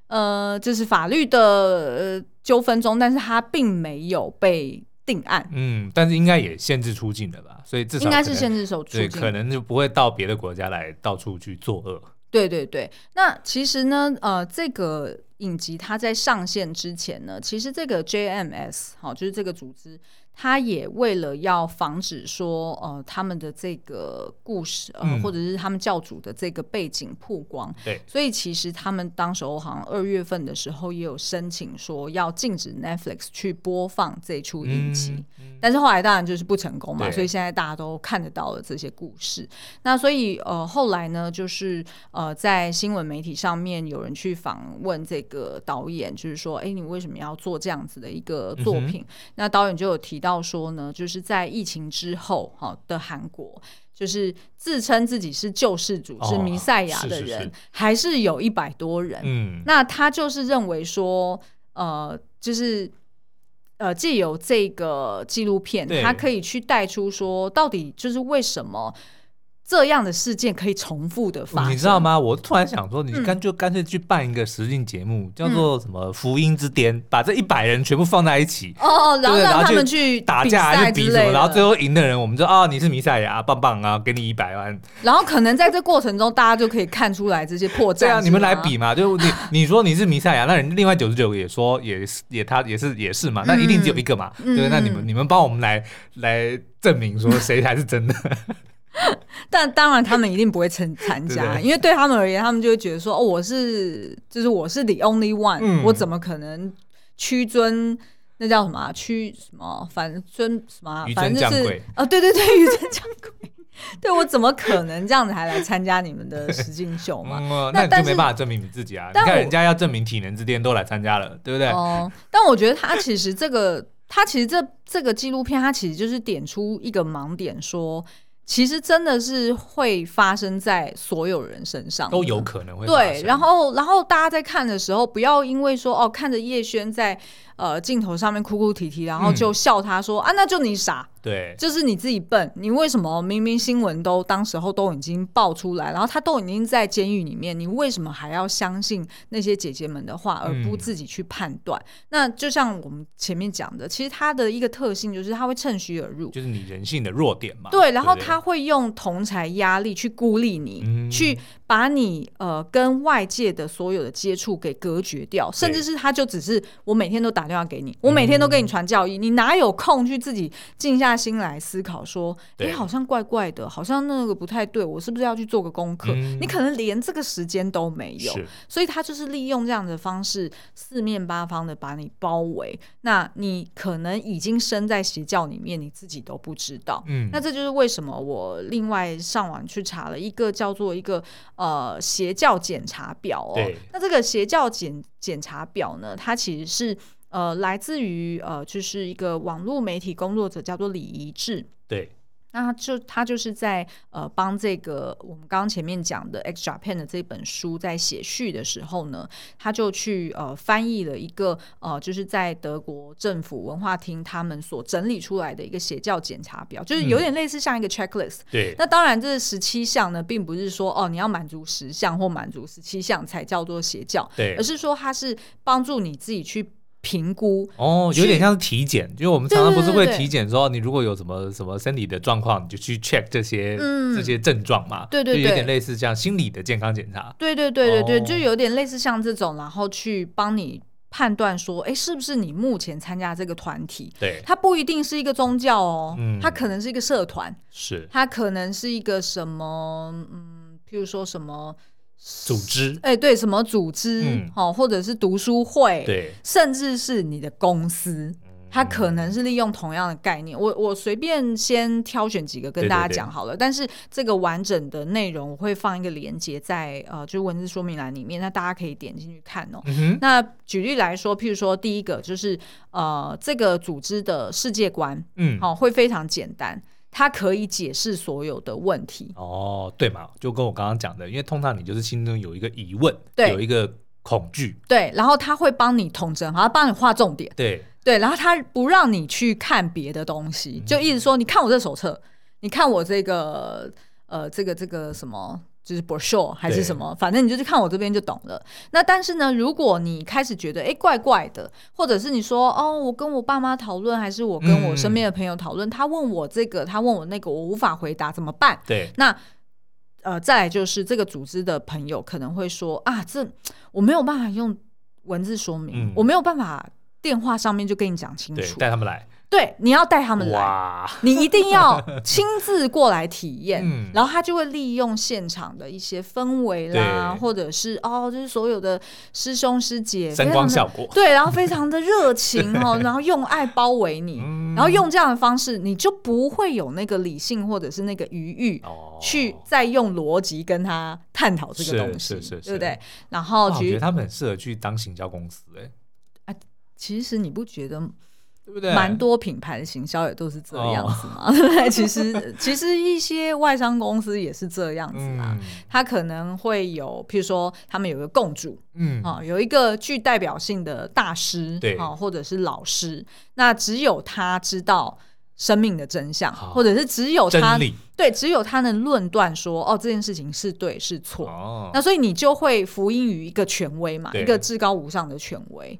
呃，就是法律的呃纠纷中，但是他并没有被定案。嗯，但是应该也限制出境的吧？所以至少应该是限制手出境，可能就不会到别的国家来到处去作恶。对对对，那其实呢，呃，这个影集它在上线之前呢，其实这个 JMS 好，就是这个组织。他也为了要防止说，呃，他们的这个故事，呃，嗯、或者是他们教主的这个背景曝光，对，所以其实他们当时候好像二月份的时候也有申请说要禁止 Netflix 去播放这出影集，但是后来当然就是不成功嘛，所以现在大家都看得到了这些故事。那所以呃，后来呢，就是呃，在新闻媒体上面有人去访问这个导演，就是说，哎，你为什么要做这样子的一个作品？嗯、那导演就有提到。要说呢，就是在疫情之后，哈的韩国，就是自称自己是救世主、哦、是弥赛亚的人，是是是还是有一百多人。嗯，那他就是认为说，呃，就是呃，借由这个纪录片，对他可以去带出说，到底就是为什么。这样的事件可以重复的发生，你知道吗？我突然想说，你干就干脆去办一个实境节目，嗯、叫做什么“福音之巅”，把这一百人全部放在一起，哦，然后让他们去打架，去比什么，然后最后赢的人，我们就哦，你是弥赛亚，棒棒啊，给你一百万。然后可能在这过程中，大家就可以看出来这些破绽。对啊你们来比嘛？就你你说你是弥赛亚，那人另外九十九个也说也是也他也是也是嘛，那一定只有一个嘛？嗯、对，那你们你们帮我们来来证明说谁才是真的。但当然，他们一定不会参参加，对对，因为对他们而言，他们就会觉得说：“哦，我是就是我是 the only one，、嗯、我怎么可能屈尊那叫什么屈什么反尊什么？反正就是哦，对对对，紆 尊降贵，对我怎么可能这样子还来参加你们的实境秀嘛？嗯、那你就没办法证明你自己啊！你看人家要证明体能之巅都来参加了，对不对？哦、嗯，但我觉得他其实这个，他其实这这个纪录片，他其实就是点出一个盲点，说。其实真的是会发生在所有人身上，都有可能会对。然后，然后大家在看的时候，不要因为说哦，看着叶轩在。呃，镜头上面哭哭啼啼，然后就笑他说、嗯、啊，那就你傻，对，就是你自己笨，你为什么明明新闻都当时候都已经爆出来，然后他都已经在监狱里面，你为什么还要相信那些姐姐们的话，而不自己去判断？嗯、那就像我们前面讲的，其实他的一个特性就是他会趁虚而入，就是你人性的弱点嘛。对，然后他会用同才压力去孤立你，嗯、去把你呃跟外界的所有的接触给隔绝掉，甚至是他就只是我每天都打。电话给你，我每天都给你传教义，嗯、你哪有空去自己静下心来思考？说，哎对，好像怪怪的，好像那个不太对，我是不是要去做个功课？嗯、你可能连这个时间都没有，所以他就是利用这样的方式，四面八方的把你包围。那你可能已经身在邪教里面，你自己都不知道。嗯，那这就是为什么我另外上网去查了一个叫做一个呃邪教检查表哦。那这个邪教检检查表呢，它其实是。呃，来自于呃，就是一个网络媒体工作者，叫做李怡志。对，那他就他就是在呃帮这个我们刚刚前面讲的《X Japan》的这本书在写序的时候呢，他就去呃翻译了一个呃就是在德国政府文化厅他们所整理出来的一个邪教检查表，就是有点类似像一个 checklist。嗯、对。那当然，这十七项呢，并不是说哦你要满足十项或满足十七项才叫做邪教，对，而是说它是帮助你自己去。评估哦，有点像是体检，因为我们常常不是会体检说，你如果有什么什么身体的状况，你就去 check 这些、嗯、这些症状嘛。对对对，就有点类似像心理的健康检查。对对对对对，哦、就有点类似像这种，然后去帮你判断说，哎，是不是你目前参加这个团体？对，它不一定是一个宗教哦，嗯、它可能是一个社团，是它可能是一个什么，嗯，譬如说什么。组织，哎，对，什么组织，哦，或者是读书会，对，甚至是你的公司，它可能是利用同样的概念。我我随便先挑选几个跟大家讲好了，但是这个完整的内容我会放一个连接在呃，就是文字说明栏里面，那大家可以点进去看哦。那举例来说，譬如说第一个就是呃，这个组织的世界观，嗯，好，会非常简单。它可以解释所有的问题哦，对嘛？就跟我刚刚讲的，因为通常你就是心中有一个疑问，对，有一个恐惧，对，然后他会帮你统整，好像帮你画重点，对对，然后他不让你去看别的东西，就一直说，你看我这手册，你看我这个呃，这个这个什么。就是 brochure 还是什么，反正你就是看我这边就懂了。那但是呢，如果你开始觉得哎、欸、怪怪的，或者是你说哦，我跟我爸妈讨论，还是我跟我身边的朋友讨论，嗯、他问我这个，他问我那个，我无法回答，怎么办？对，那呃，再来就是这个组织的朋友可能会说啊，这我没有办法用文字说明，嗯、我没有办法电话上面就跟你讲清楚，带他们来。对，你要带他们来，你一定要亲自过来体验，嗯、然后他就会利用现场的一些氛围啦，或者是哦，就是所有的师兄师姐，声光效果，对，然后非常的热情哦，然后用爱包围你，嗯、然后用这样的方式，你就不会有那个理性或者是那个余欲，哦、去再用逻辑跟他探讨这个东西，是是是是。对不对？然后我觉得他们很适合去当行销公司，哎，啊，其实你不觉得？对不对？蛮多品牌的行销也都是这样子嘛，对不 对？其实其实一些外商公司也是这样子嘛，他可能会有，譬如说他们有个共主，嗯。啊，有一个具代表性的大师，对。啊，或者是老师，那只有他知道生命的真相，或者是只有他对，只有他能论断说，哦，这件事情是对是错，哦。那所以你就会服膺于一个权威嘛，一个至高无上的权威。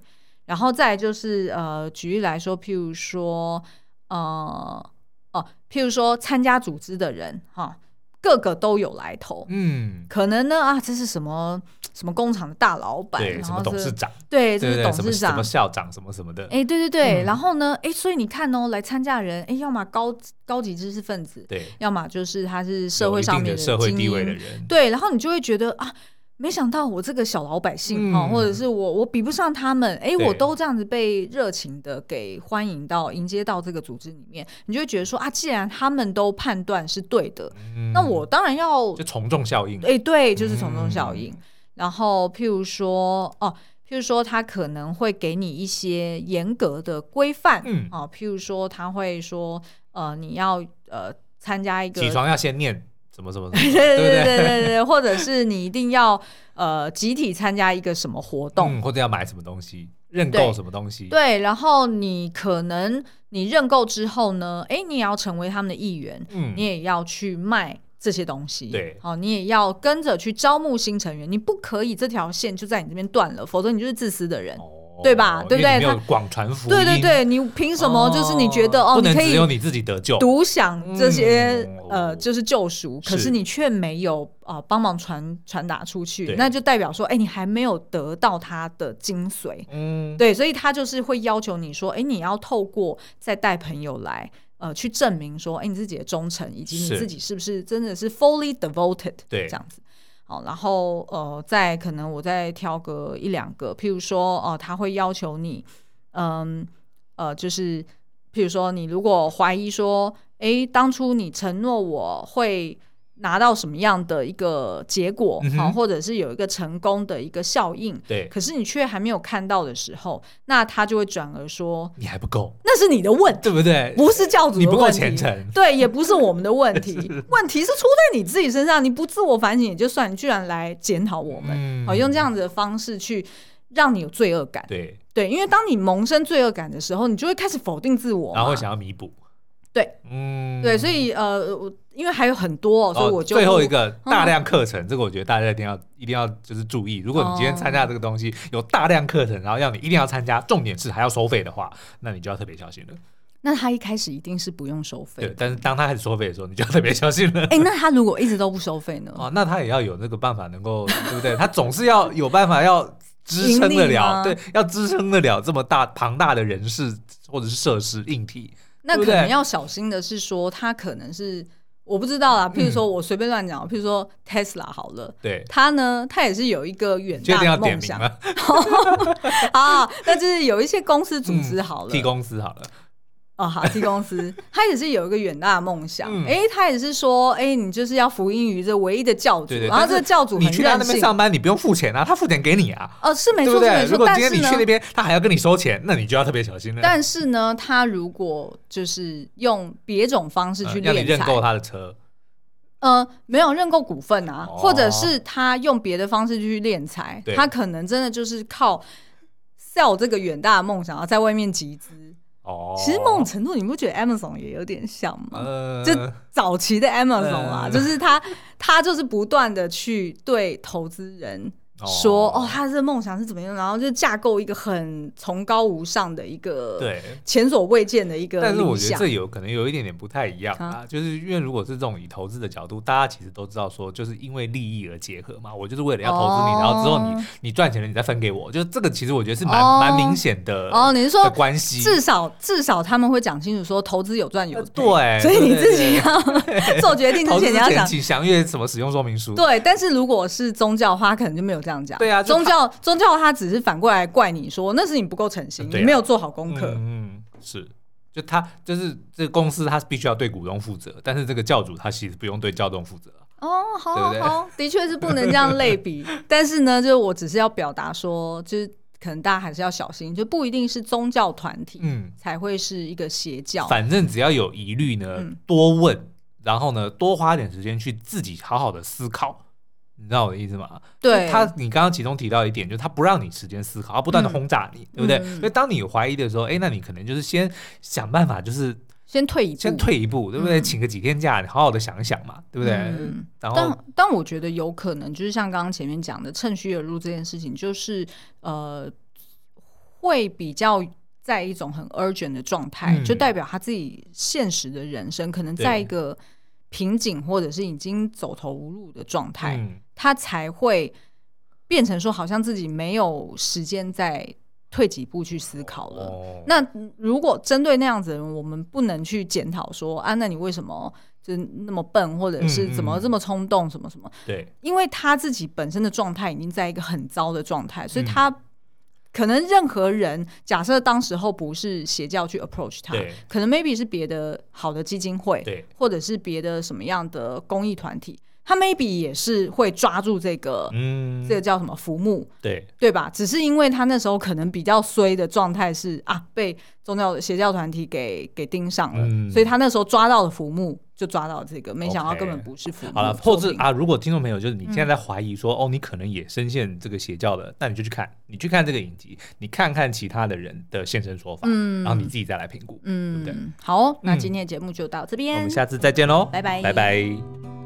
然后再就是呃，举例来说，譬如说，呃，哦，譬如说参加组织的人哈，个个都有来头，嗯，可能呢啊，这是什么什么工厂的大老板，对，什么董事长，对，这是董事长，什么校长，什么什么的，哎，对对对，然后呢，哎，所以你看哦，来参加的人，哎，要么高高级知识分子，对，要么就是他是社会上面的社会地位的人，对，然后你就会觉得啊。没想到我这个小老百姓哈，嗯、或者是我我比不上他们，哎，我都这样子被热情的给欢迎到迎接到这个组织里面，你就会觉得说啊，既然他们都判断是对的，嗯、那我当然要就从众效应，哎，对，就是从众效应。嗯、然后譬如说哦，譬如说他可能会给你一些严格的规范，嗯。啊，譬如说他会说呃，你要呃参加一个起床要先念。什么什么？对对对对对对，或者是你一定要呃集体参加一个什么活动，嗯，或者要买什么东西，认购什么东西。对，对，然后你可能你认购之后呢，哎，你也要成为他们的一员，嗯，你也要去卖这些东西，对，好，你也要跟着去招募新成员，你不可以这条线就在你这边断了，否则你就是自私的人。哦对吧？对不对？他广传福音。对对对，你凭什么？就是你觉得哦，你可以只有你自己得救，独享这些呃，就是救赎，可是你却没有啊，帮忙传传达出去，那就代表说，哎，你还没有得到他的精髓。嗯，对，所以他就是会要求你说，哎，你要透过再带朋友来，呃，去证明说，哎，你自己的忠诚，以及你自己是不是真的是 fully devoted，对，这样子。好，然后呃，再可能我再挑个一两个，譬如说哦、他会要求你，嗯呃，就是譬如说，你如果怀疑说，哎，当初你承诺我会拿到什么样的一个结果，好、嗯，或者是有一个成功的一个效应，对，可是你却还没有看到的时候，那他就会转而说你还不够，那是你的问题，对不对？不是教主的问题，你不够虔诚，对，也不是我们的问题，问题是出在你自己身上，你不自我反省也就算，你居然来检讨我们，好、嗯，用这样子的方式去让你有罪恶感，对。对，因为当你萌生罪恶感的时候，你就会开始否定自我，然后想要弥补。对，嗯，对，所以呃，我因为还有很多，所以我就、哦、最后一个大量课程、嗯，这个我觉得大家一定要一定要就是注意。如果你今天参加这个东西、哦、有大量课程，然后要你一定要参加，重点是还要收费的话，那你就要特别小心了。那他一开始一定是不用收费，对，但是当他开始收费的时候，你就要特别小心了。哎、欸，那他如果一直都不收费呢？哦，那他也要有那个办法，能够对不对？他总是要有办法要支撑得了，对，要支撑得了这么大庞大的人事或者是设施硬体。那可能要小心的是说，他可能是我不知道啦。譬如说我随便乱讲，譬如说 Tesla 好了，对，他呢，他也是有一个远大的梦想。好，那就是有一些公司组织好了，替公司好了。哦，好，T 公司，他也是有一个远大的梦想。哎、他也是说，哎、欸，你就是要服膺于这唯一的教主。然后这个教主你去他那边上班，你不用付钱啊，他付钱给你啊。哦，是没错，没错。如果今天你去那边，他还要跟你收钱，那你就要特别小心了。但是呢，他如果就是用别种方式去敛财，让、嗯、你认购他的车，呃，没有认购股份啊，哦、或者是他用别的方式去敛财，他可能真的就是靠 sell 这个远大的梦想，然后在外面集资。哦，其实某种程度，你不觉得 Amazon 也有点像吗？呃、就早期的 Amazon 啊，呃、就是他，他就是不断的去对投资人。说哦，他的梦想是怎么样？然后就架构一个很崇高无上的一个对前所未见的一个。但是我觉得这有可能有一点点不太一样啊，就是因为如果是这种以投资的角度，大家其实都知道说，就是因为利益而结合嘛。我就是为了要投资你，然后之后你你赚钱了，你再分给我，就是这个其实我觉得是蛮蛮明显的哦。你是说的关系？至少至少他们会讲清楚说投资有赚有赔，对，所以你自己要 做决定之前你要想请详阅什么使用说明书。对，但是如果是宗教的话，可能就没有这样讲。对啊，宗教宗教他只是反过来怪你说，那是你不够诚心，你没有做好功课。嗯，是，就他就是这个公司，他必须要对股东负责，但是这个教主他其实不用对教众负责。哦，好好好，的确是不能这样类比。但是呢，就是我只是要表达说，就是可能大家还是要小心，就不一定是宗教团体，嗯，才会是一个邪教。反正只要有疑虑呢，嗯，多问，然后呢，多花点时间去自己好好的思考。你知道我的意思吗？对他，你刚刚其中提到一点，就是他不让你时间思考，他不断的轰炸你，嗯、对不对？所以当你有怀疑的时候，哎、欸，那你可能就是先想办法，就是先退一步，先退一步，对不对？嗯、请个几天假，你好好的想一想嘛，对不对？嗯、然后，但但我觉得有可能就是像刚刚前面讲的，趁虚而入这件事情，就是呃，会比较在一种很 urgent 的状态、嗯，就代表他自己现实的人生可能在一个瓶颈，或者是已经走投无路的状态。嗯他才会变成说，好像自己没有时间再退几步去思考了。Oh. 那如果针对那样子的人，我们不能去检讨说啊，那你为什么就那么笨，或者是怎么这么冲动，什么什么？对、嗯嗯，因为他自己本身的状态已经在一个很糟的状态，所以他可能任何人，假设当时候不是邪教去 approach 他，可能 maybe 是别的好的基金会，对，或者是别的什么样的公益团体。他 maybe 也是会抓住这个，嗯，这个叫什么浮木，对对吧？只是因为他那时候可能比较衰的状态是啊，被宗教邪教团体给给盯上了，嗯，所以他那时候抓到了浮木，就抓到这个，没想到根本不是浮木。Okay. 好了，后置啊，如果听众朋友就是你现在在怀疑说，嗯，哦，你可能也深陷这个邪教的，那你就去看，你去看这个影集，你看看其他的人的现身说法，嗯，然后你自己再来评估，嗯，对不对？好，那今天的节目就到这边，嗯，我们下次再见喽，拜拜，拜拜。